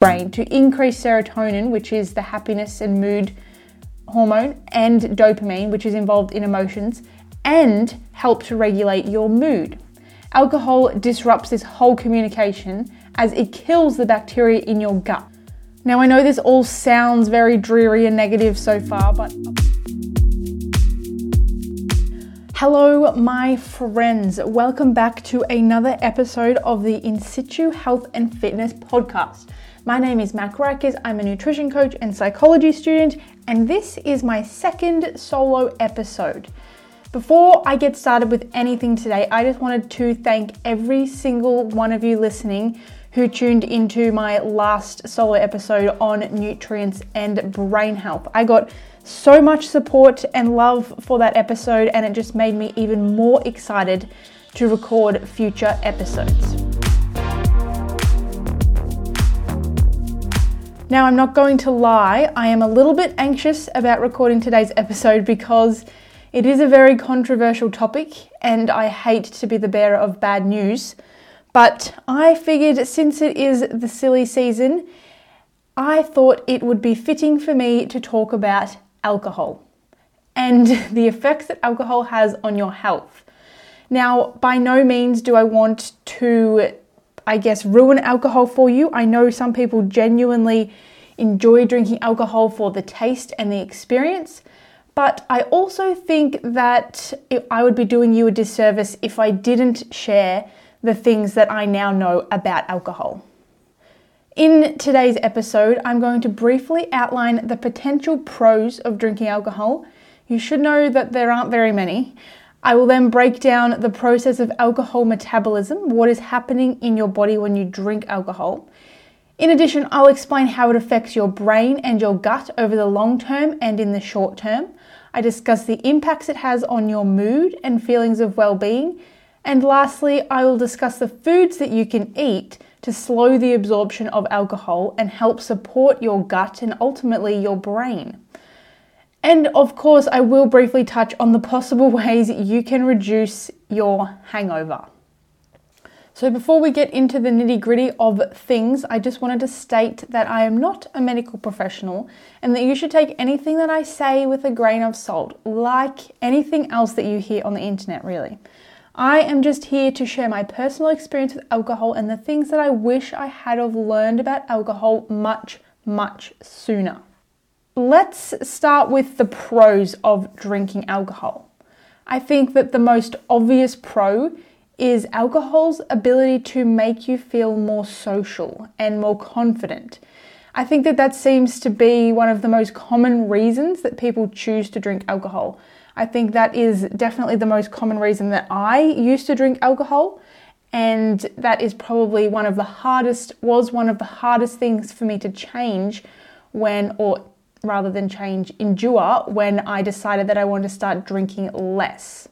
brain to increase serotonin, which is the happiness and mood hormone, and dopamine, which is involved in emotions, and help to regulate your mood. Alcohol disrupts this whole communication as it kills the bacteria in your gut. Now, I know this all sounds very dreary and negative so far, but. Hello, my friends. Welcome back to another episode of the In Situ Health and Fitness podcast. My name is Mac Rikers. I'm a nutrition coach and psychology student, and this is my second solo episode. Before I get started with anything today, I just wanted to thank every single one of you listening who tuned into my last solo episode on nutrients and brain health. I got so much support and love for that episode, and it just made me even more excited to record future episodes. Now, I'm not going to lie, I am a little bit anxious about recording today's episode because it is a very controversial topic and I hate to be the bearer of bad news. But I figured since it is the silly season, I thought it would be fitting for me to talk about alcohol and the effects that alcohol has on your health. Now, by no means do I want to I guess, ruin alcohol for you. I know some people genuinely enjoy drinking alcohol for the taste and the experience, but I also think that I would be doing you a disservice if I didn't share the things that I now know about alcohol. In today's episode, I'm going to briefly outline the potential pros of drinking alcohol. You should know that there aren't very many. I will then break down the process of alcohol metabolism, what is happening in your body when you drink alcohol. In addition, I'll explain how it affects your brain and your gut over the long term and in the short term. I discuss the impacts it has on your mood and feelings of well being. And lastly, I will discuss the foods that you can eat to slow the absorption of alcohol and help support your gut and ultimately your brain. And of course, I will briefly touch on the possible ways you can reduce your hangover. So, before we get into the nitty gritty of things, I just wanted to state that I am not a medical professional and that you should take anything that I say with a grain of salt, like anything else that you hear on the internet, really. I am just here to share my personal experience with alcohol and the things that I wish I had have learned about alcohol much, much sooner. Let's start with the pros of drinking alcohol. I think that the most obvious pro is alcohol's ability to make you feel more social and more confident. I think that that seems to be one of the most common reasons that people choose to drink alcohol. I think that is definitely the most common reason that I used to drink alcohol and that is probably one of the hardest was one of the hardest things for me to change when or rather than change, endure when I decided that I wanted to start drinking less.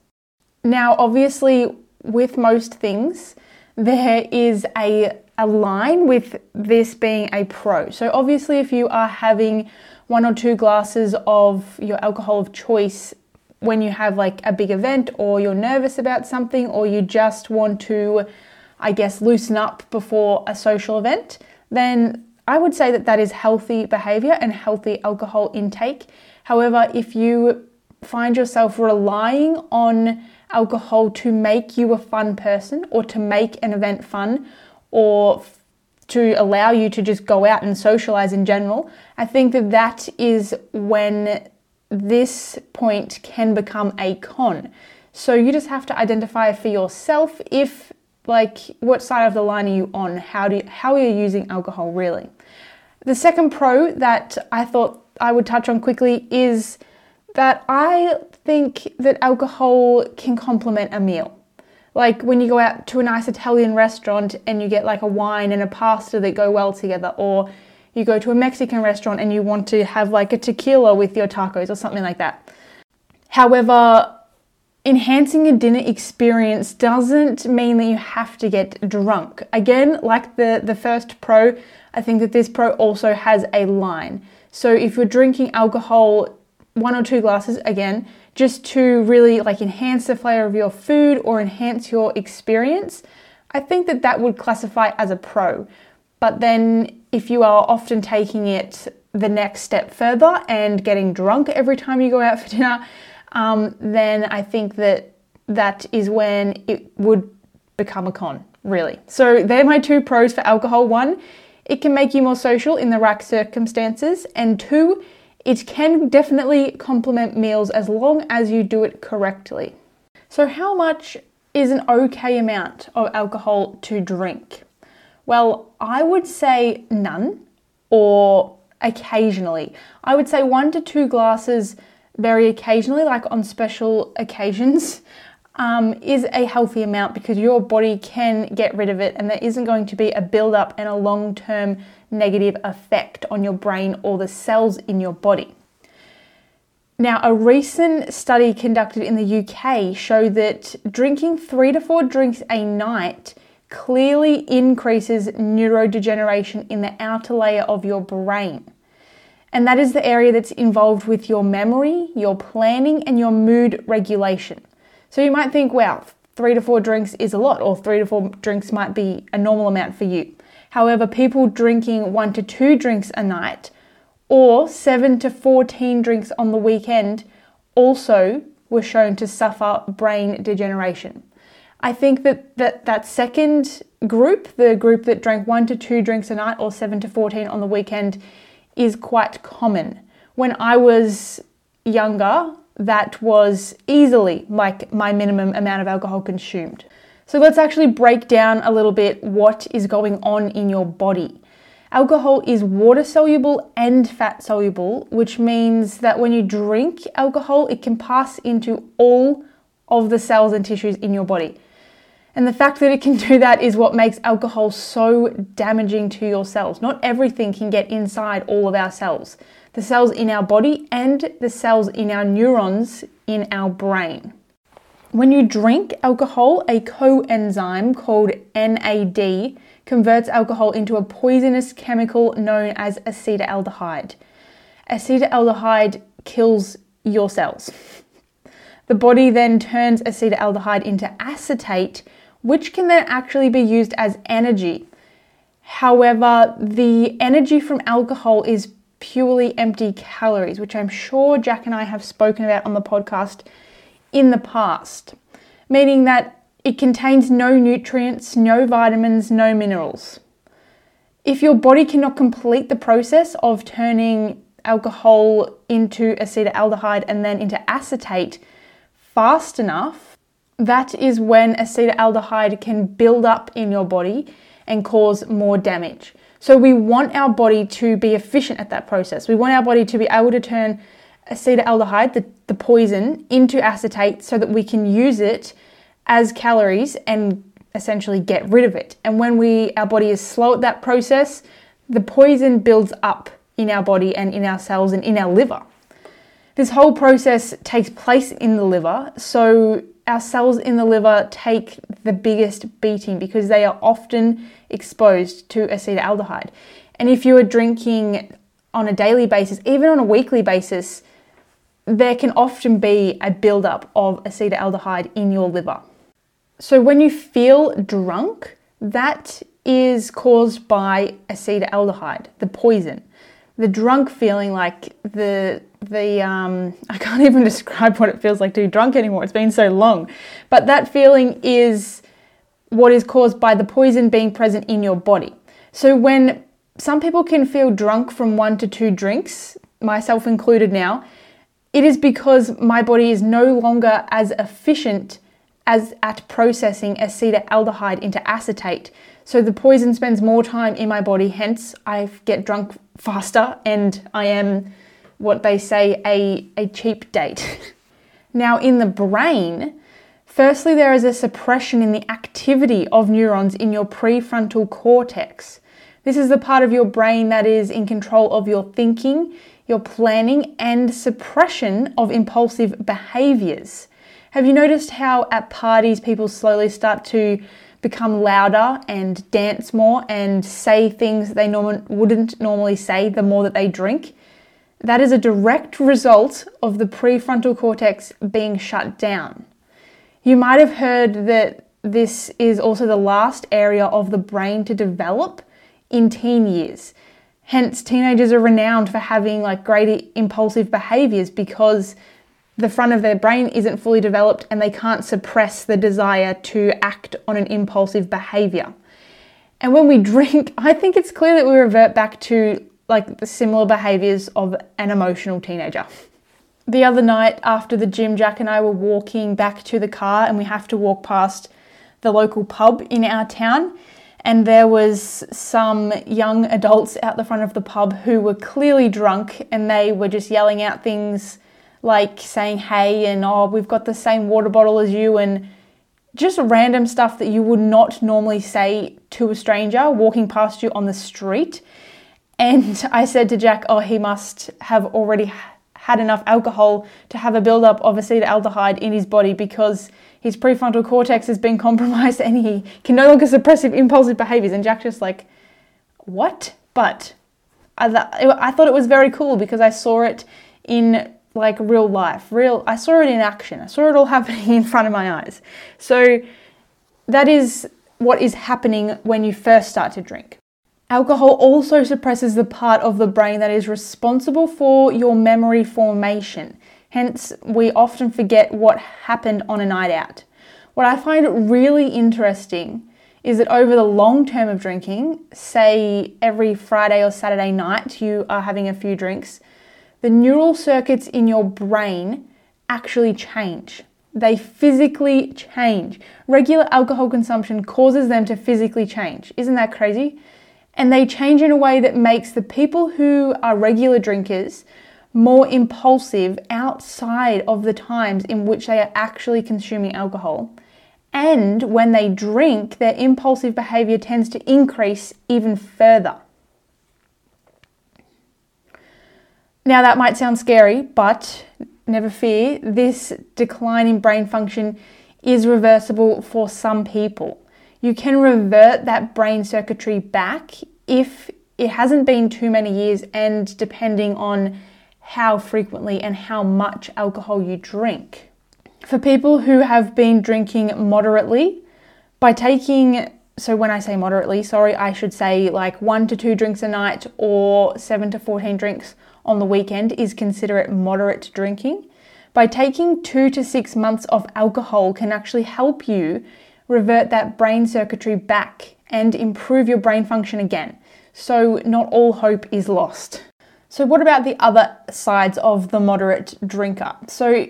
Now, obviously, with most things, there is a, a line with this being a pro. So, obviously, if you are having one or two glasses of your alcohol of choice when you have like a big event or you're nervous about something or you just want to, I guess, loosen up before a social event, then I would say that that is healthy behavior and healthy alcohol intake. However, if you find yourself relying on alcohol to make you a fun person or to make an event fun or to allow you to just go out and socialize in general, I think that that is when this point can become a con. So you just have to identify for yourself if like what side of the line are you on? How do you, how are you using alcohol really? The second pro that I thought I would touch on quickly is that I think that alcohol can complement a meal. Like when you go out to a nice Italian restaurant and you get like a wine and a pasta that go well together, or you go to a Mexican restaurant and you want to have like a tequila with your tacos or something like that. However, enhancing a dinner experience doesn't mean that you have to get drunk. Again, like the, the first pro, I think that this pro also has a line. So if you're drinking alcohol, one or two glasses, again, just to really like enhance the flavor of your food or enhance your experience, I think that that would classify as a pro. But then, if you are often taking it the next step further and getting drunk every time you go out for dinner, um, then I think that that is when it would become a con, really. So, they're my two pros for alcohol. One, it can make you more social in the right circumstances, and two, it can definitely complement meals as long as you do it correctly. So, how much is an okay amount of alcohol to drink? Well, I would say none or occasionally. I would say one to two glasses very occasionally, like on special occasions, um, is a healthy amount because your body can get rid of it and there isn't going to be a build up and a long term negative effect on your brain or the cells in your body. Now, a recent study conducted in the UK showed that drinking three to four drinks a night clearly increases neurodegeneration in the outer layer of your brain. And that is the area that's involved with your memory, your planning, and your mood regulation. So you might think, wow, three to four drinks is a lot, or three to four drinks might be a normal amount for you. However, people drinking one to two drinks a night or seven to 14 drinks on the weekend also were shown to suffer brain degeneration. I think that, that that second group, the group that drank one to two drinks a night or seven to 14 on the weekend, is quite common. When I was younger, that was easily like my minimum amount of alcohol consumed. So let's actually break down a little bit what is going on in your body. Alcohol is water soluble and fat soluble, which means that when you drink alcohol, it can pass into all of the cells and tissues in your body. And the fact that it can do that is what makes alcohol so damaging to your cells. Not everything can get inside all of our cells. The cells in our body and the cells in our neurons in our brain. When you drink alcohol, a coenzyme called NAD converts alcohol into a poisonous chemical known as acetaldehyde. Acetaldehyde kills your cells. The body then turns acetaldehyde into acetate, which can then actually be used as energy. However, the energy from alcohol is purely empty calories, which I'm sure Jack and I have spoken about on the podcast in the past, meaning that it contains no nutrients, no vitamins, no minerals. If your body cannot complete the process of turning alcohol into acetaldehyde and then into acetate fast enough, that is when acetaldehyde can build up in your body and cause more damage. So we want our body to be efficient at that process. We want our body to be able to turn acetaldehyde, the, the poison, into acetate so that we can use it as calories and essentially get rid of it. And when we our body is slow at that process, the poison builds up in our body and in our cells and in our liver. This whole process takes place in the liver, so our cells in the liver take the biggest beating because they are often exposed to acetaldehyde. And if you are drinking on a daily basis, even on a weekly basis, there can often be a buildup of acetaldehyde in your liver. So when you feel drunk, that is caused by acetaldehyde, the poison. The drunk feeling like the the um, I can't even describe what it feels like to be drunk anymore. It's been so long. But that feeling is what is caused by the poison being present in your body. So when some people can feel drunk from one to two drinks, myself included now, it is because my body is no longer as efficient as at processing acetaldehyde into acetate. So the poison spends more time in my body, hence I get drunk faster and I am what they say a, a cheap date. now, in the brain, firstly, there is a suppression in the activity of neurons in your prefrontal cortex. This is the part of your brain that is in control of your thinking, your planning, and suppression of impulsive behaviors. Have you noticed how at parties people slowly start to become louder and dance more and say things they norm- wouldn't normally say the more that they drink? That is a direct result of the prefrontal cortex being shut down. You might have heard that this is also the last area of the brain to develop in teen years. Hence, teenagers are renowned for having like greater impulsive behaviors because the front of their brain isn't fully developed and they can't suppress the desire to act on an impulsive behavior. And when we drink, I think it's clear that we revert back to like the similar behaviors of an emotional teenager. The other night after the gym, Jack and I were walking back to the car and we have to walk past the local pub in our town and there was some young adults out the front of the pub who were clearly drunk and they were just yelling out things like saying hey and oh we've got the same water bottle as you and just random stuff that you would not normally say to a stranger walking past you on the street and I said to Jack, oh, he must have already had enough alcohol to have a buildup of acetaldehyde in his body because his prefrontal cortex has been compromised and he can no longer suppress impulsive behaviors. And Jack just like, what? But I, th- I thought it was very cool because I saw it in like real life. Real, I saw it in action. I saw it all happening in front of my eyes. So that is what is happening when you first start to drink. Alcohol also suppresses the part of the brain that is responsible for your memory formation. Hence, we often forget what happened on a night out. What I find really interesting is that over the long term of drinking, say every Friday or Saturday night, you are having a few drinks, the neural circuits in your brain actually change. They physically change. Regular alcohol consumption causes them to physically change. Isn't that crazy? And they change in a way that makes the people who are regular drinkers more impulsive outside of the times in which they are actually consuming alcohol. And when they drink, their impulsive behavior tends to increase even further. Now, that might sound scary, but never fear, this decline in brain function is reversible for some people you can revert that brain circuitry back if it hasn't been too many years and depending on how frequently and how much alcohol you drink. For people who have been drinking moderately, by taking, so when I say moderately, sorry, I should say like one to two drinks a night or seven to 14 drinks on the weekend is considered moderate drinking. By taking two to six months of alcohol can actually help you revert that brain circuitry back and improve your brain function again. So, not all hope is lost. So, what about the other sides of the moderate drinker? So,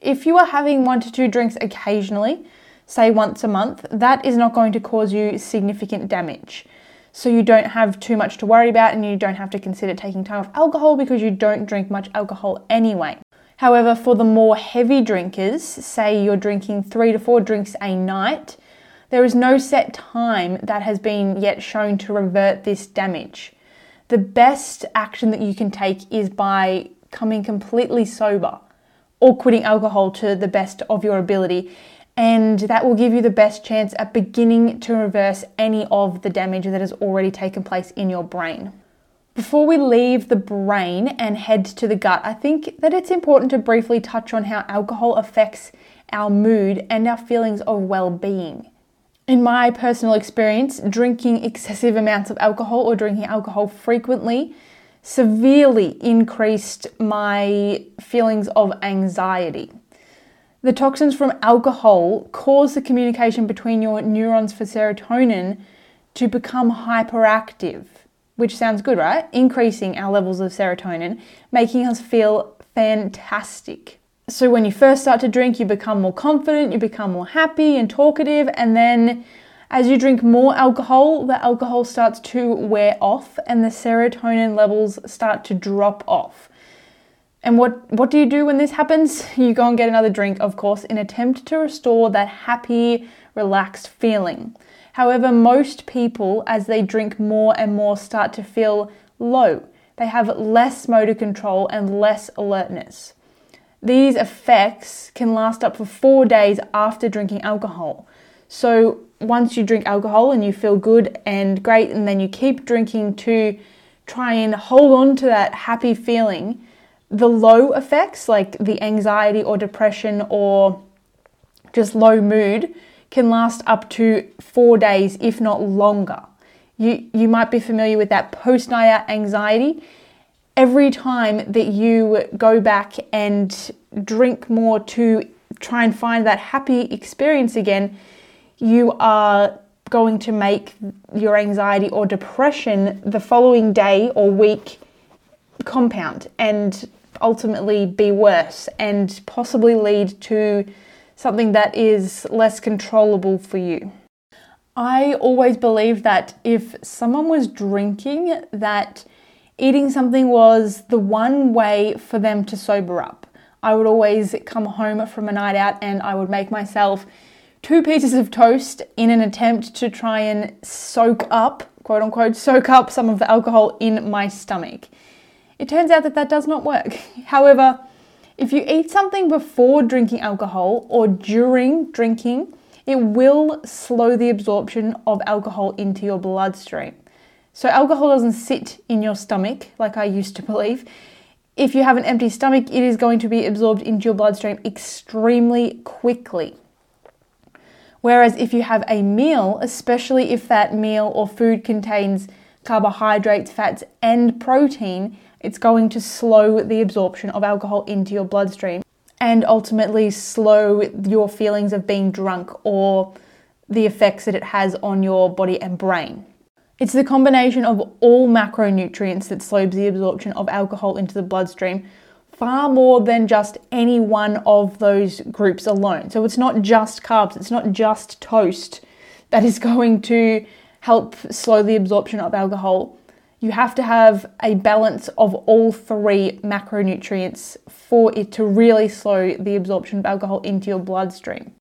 if you are having one to two drinks occasionally, say once a month, that is not going to cause you significant damage. So, you don't have too much to worry about and you don't have to consider taking time off alcohol because you don't drink much alcohol anyway. However, for the more heavy drinkers, say you're drinking three to four drinks a night, there is no set time that has been yet shown to revert this damage. The best action that you can take is by coming completely sober or quitting alcohol to the best of your ability. And that will give you the best chance at beginning to reverse any of the damage that has already taken place in your brain. Before we leave the brain and head to the gut, I think that it's important to briefly touch on how alcohol affects our mood and our feelings of well being. In my personal experience, drinking excessive amounts of alcohol or drinking alcohol frequently severely increased my feelings of anxiety. The toxins from alcohol cause the communication between your neurons for serotonin to become hyperactive which sounds good, right? Increasing our levels of serotonin, making us feel fantastic. So, when you first start to drink, you become more confident, you become more happy and talkative, and then as you drink more alcohol, the alcohol starts to wear off and the serotonin levels start to drop off. And what, what do you do when this happens? You go and get another drink, of course, in attempt to restore that happy, relaxed feeling. However, most people, as they drink more and more, start to feel low. They have less motor control and less alertness. These effects can last up for four days after drinking alcohol. So, once you drink alcohol and you feel good and great, and then you keep drinking to try and hold on to that happy feeling, the low effects, like the anxiety or depression or just low mood, can last up to four days, if not longer. You, you might be familiar with that post night anxiety. Every time that you go back and drink more to try and find that happy experience again, you are going to make your anxiety or depression the following day or week compound and ultimately be worse and possibly lead to something that is less controllable for you. I always believed that if someone was drinking that eating something was the one way for them to sober up. I would always come home from a night out and I would make myself two pieces of toast in an attempt to try and soak up, quote unquote, soak up some of the alcohol in my stomach. It turns out that that does not work. However, if you eat something before drinking alcohol or during drinking, it will slow the absorption of alcohol into your bloodstream. So, alcohol doesn't sit in your stomach like I used to believe. If you have an empty stomach, it is going to be absorbed into your bloodstream extremely quickly. Whereas if you have a meal, especially if that meal or food contains carbohydrates, fats, and protein, it's going to slow the absorption of alcohol into your bloodstream and ultimately slow your feelings of being drunk or the effects that it has on your body and brain. It's the combination of all macronutrients that slows the absorption of alcohol into the bloodstream, far more than just any one of those groups alone. So it's not just carbs, it's not just toast that is going to help slow the absorption of alcohol. You have to have a balance of all three macronutrients for it to really slow the absorption of alcohol into your bloodstream.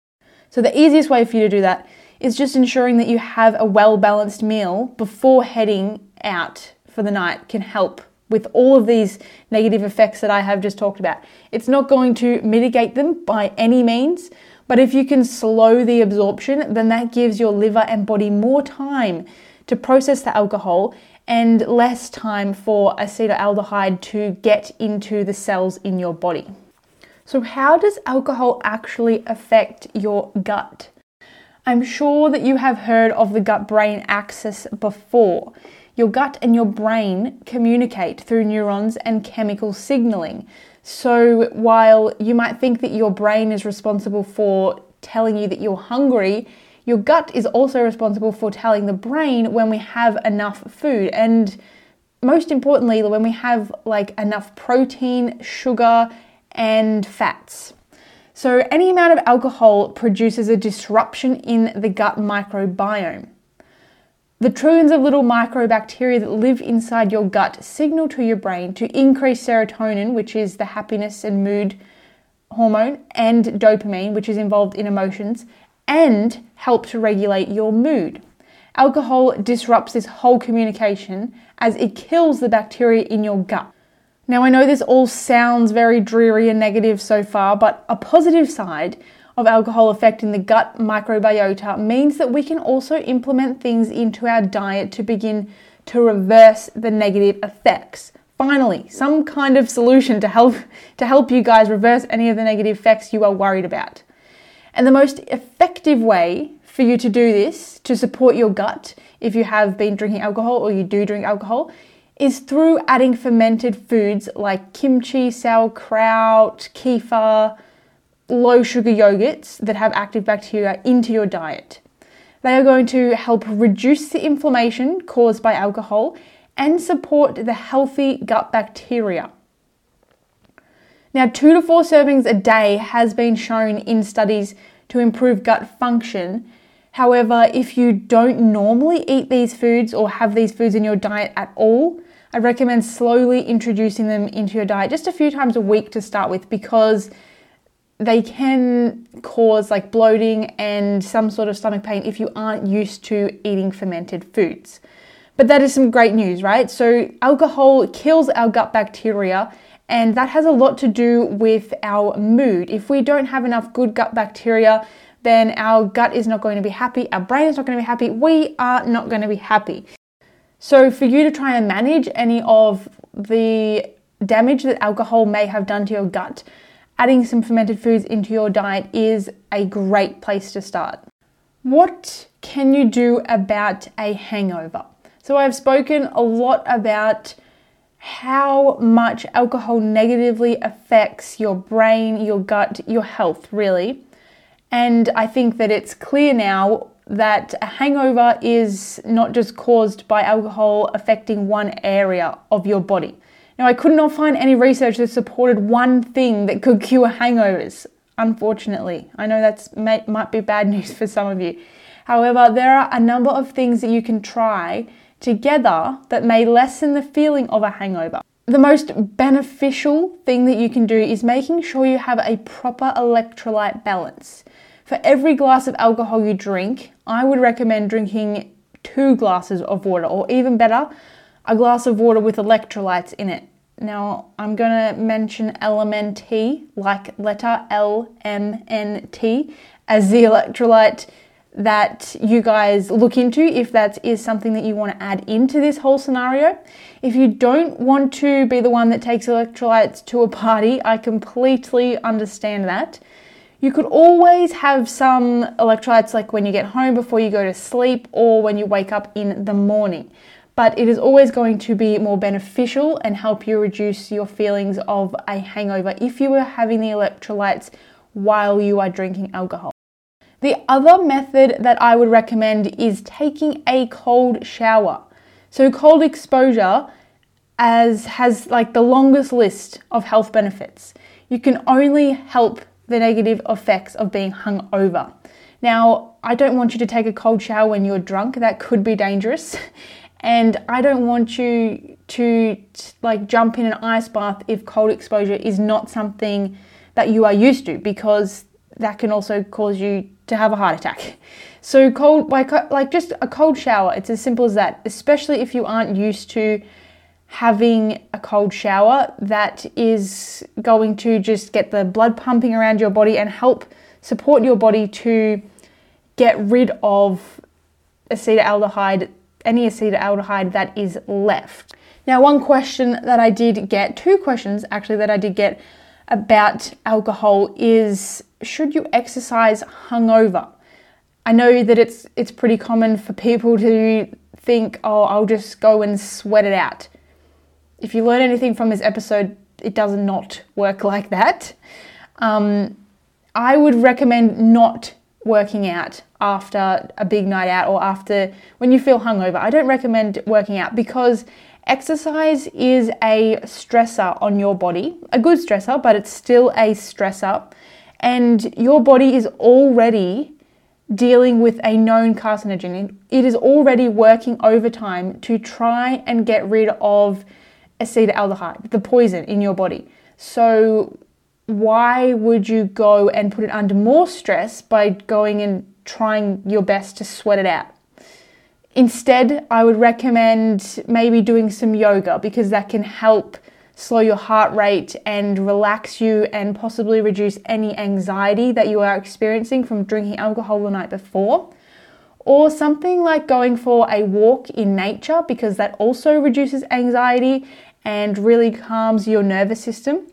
So, the easiest way for you to do that is just ensuring that you have a well balanced meal before heading out for the night can help with all of these negative effects that I have just talked about. It's not going to mitigate them by any means, but if you can slow the absorption, then that gives your liver and body more time to process the alcohol and less time for acetaldehyde to get into the cells in your body. So, how does alcohol actually affect your gut? I'm sure that you have heard of the gut brain axis before. Your gut and your brain communicate through neurons and chemical signaling. So, while you might think that your brain is responsible for telling you that you're hungry, your gut is also responsible for telling the brain when we have enough food. And most importantly, when we have like enough protein, sugar, and fats. So, any amount of alcohol produces a disruption in the gut microbiome. The trillions of little microbacteria that live inside your gut signal to your brain to increase serotonin, which is the happiness and mood hormone, and dopamine, which is involved in emotions, and help to regulate your mood. Alcohol disrupts this whole communication as it kills the bacteria in your gut. Now, I know this all sounds very dreary and negative so far, but a positive side of alcohol affecting the gut microbiota means that we can also implement things into our diet to begin to reverse the negative effects. Finally, some kind of solution to help to help you guys reverse any of the negative effects you are worried about. And the most effective way for you to do this to support your gut if you have been drinking alcohol or you do drink alcohol is through adding fermented foods like kimchi, sauerkraut, kefir, low sugar yogurts that have active bacteria into your diet. They are going to help reduce the inflammation caused by alcohol and support the healthy gut bacteria. Now, two to four servings a day has been shown in studies to improve gut function. However, if you don't normally eat these foods or have these foods in your diet at all, I recommend slowly introducing them into your diet just a few times a week to start with because they can cause like bloating and some sort of stomach pain if you aren't used to eating fermented foods. But that is some great news, right? So, alcohol kills our gut bacteria, and that has a lot to do with our mood. If we don't have enough good gut bacteria, then our gut is not going to be happy, our brain is not going to be happy, we are not going to be happy. So, for you to try and manage any of the damage that alcohol may have done to your gut, adding some fermented foods into your diet is a great place to start. What can you do about a hangover? So I've spoken a lot about how much alcohol negatively affects your brain, your gut, your health, really. And I think that it's clear now that a hangover is not just caused by alcohol affecting one area of your body. Now, I could not find any research that supported one thing that could cure hangovers, unfortunately. I know that might be bad news for some of you. However, there are a number of things that you can try together that may lessen the feeling of a hangover. The most beneficial thing that you can do is making sure you have a proper electrolyte balance. For every glass of alcohol you drink, I would recommend drinking two glasses of water, or even better, a glass of water with electrolytes in it. Now, I'm going to mention LMNT, like letter L M N T, as the electrolyte that you guys look into if that is something that you want to add into this whole scenario. If you don't want to be the one that takes electrolytes to a party, I completely understand that. You could always have some electrolytes like when you get home before you go to sleep or when you wake up in the morning. But it is always going to be more beneficial and help you reduce your feelings of a hangover if you were having the electrolytes while you are drinking alcohol. The other method that I would recommend is taking a cold shower. So cold exposure as has like the longest list of health benefits. You can only help the negative effects of being hungover. Now, I don't want you to take a cold shower when you're drunk. That could be dangerous. And I don't want you to like jump in an ice bath if cold exposure is not something that you are used to because that can also cause you to have a heart attack. So cold like like just a cold shower, it's as simple as that, especially if you aren't used to having a cold shower that is going to just get the blood pumping around your body and help support your body to get rid of acetaldehyde, any acetaldehyde that is left. Now, one question that I did get, two questions actually that I did get about alcohol is should you exercise hungover? I know that it's it's pretty common for people to think, "Oh, I'll just go and sweat it out." If you learn anything from this episode, it does not work like that. Um, I would recommend not working out after a big night out or after when you feel hungover. I don't recommend working out because exercise is a stressor on your body, a good stressor, but it's still a stressor. And your body is already dealing with a known carcinogen. It is already working overtime to try and get rid of acetaldehyde, the poison in your body. So, why would you go and put it under more stress by going and trying your best to sweat it out? Instead, I would recommend maybe doing some yoga because that can help slow your heart rate and relax you and possibly reduce any anxiety that you are experiencing from drinking alcohol the night before. Or something like going for a walk in nature because that also reduces anxiety and really calms your nervous system.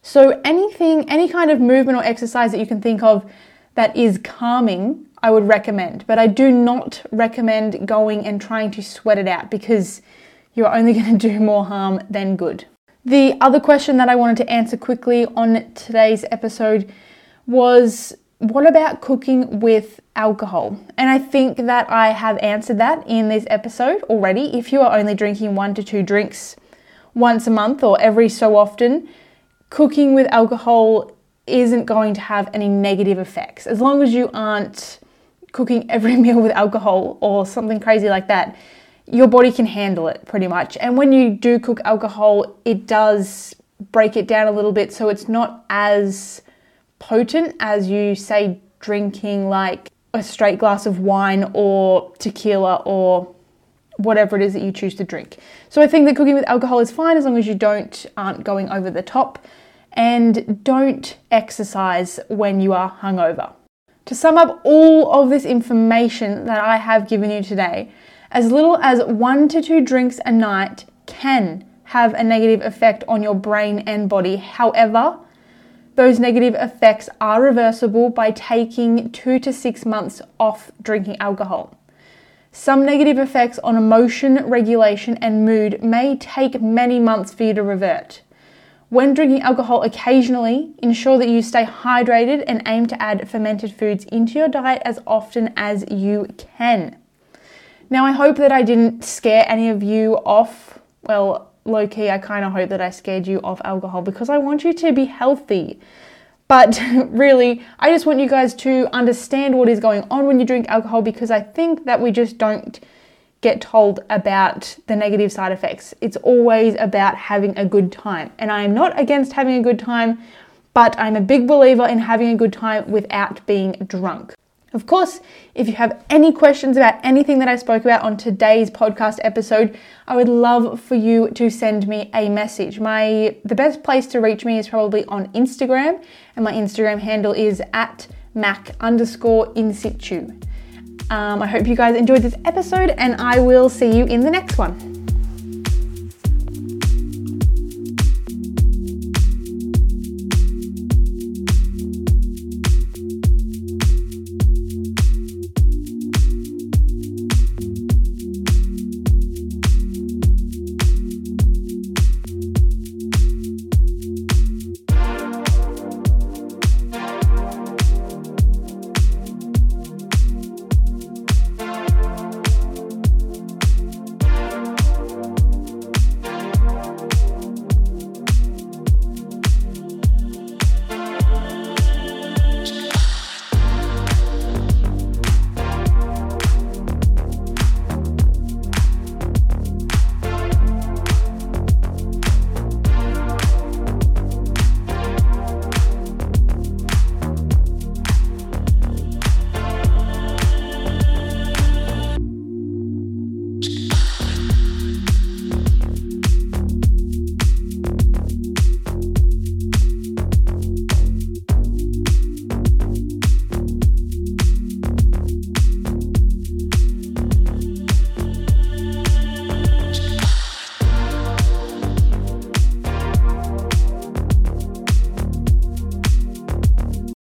So, anything, any kind of movement or exercise that you can think of that is calming, I would recommend. But I do not recommend going and trying to sweat it out because you're only going to do more harm than good. The other question that I wanted to answer quickly on today's episode was what about cooking with alcohol? And I think that I have answered that in this episode already. If you are only drinking one to two drinks once a month or every so often, cooking with alcohol isn't going to have any negative effects. As long as you aren't cooking every meal with alcohol or something crazy like that, your body can handle it pretty much. And when you do cook alcohol, it does break it down a little bit so it's not as potent as you say drinking like a straight glass of wine or tequila or whatever it is that you choose to drink. So I think that cooking with alcohol is fine as long as you don't aren't going over the top and don't exercise when you are hungover. To sum up all of this information that I have given you today, as little as 1 to 2 drinks a night can have a negative effect on your brain and body. However, those negative effects are reversible by taking two to six months off drinking alcohol. Some negative effects on emotion regulation and mood may take many months for you to revert. When drinking alcohol occasionally, ensure that you stay hydrated and aim to add fermented foods into your diet as often as you can. Now, I hope that I didn't scare any of you off. Well, low key, I kind of hope that I scared you off alcohol because I want you to be healthy. But really, I just want you guys to understand what is going on when you drink alcohol because I think that we just don't get told about the negative side effects. It's always about having a good time. And I am not against having a good time, but I'm a big believer in having a good time without being drunk. Of course, if you have any questions about anything that I spoke about on today's podcast episode, I would love for you to send me a message. My the best place to reach me is probably on Instagram, and my Instagram handle is at mac underscore in situ. Um, I hope you guys enjoyed this episode, and I will see you in the next one.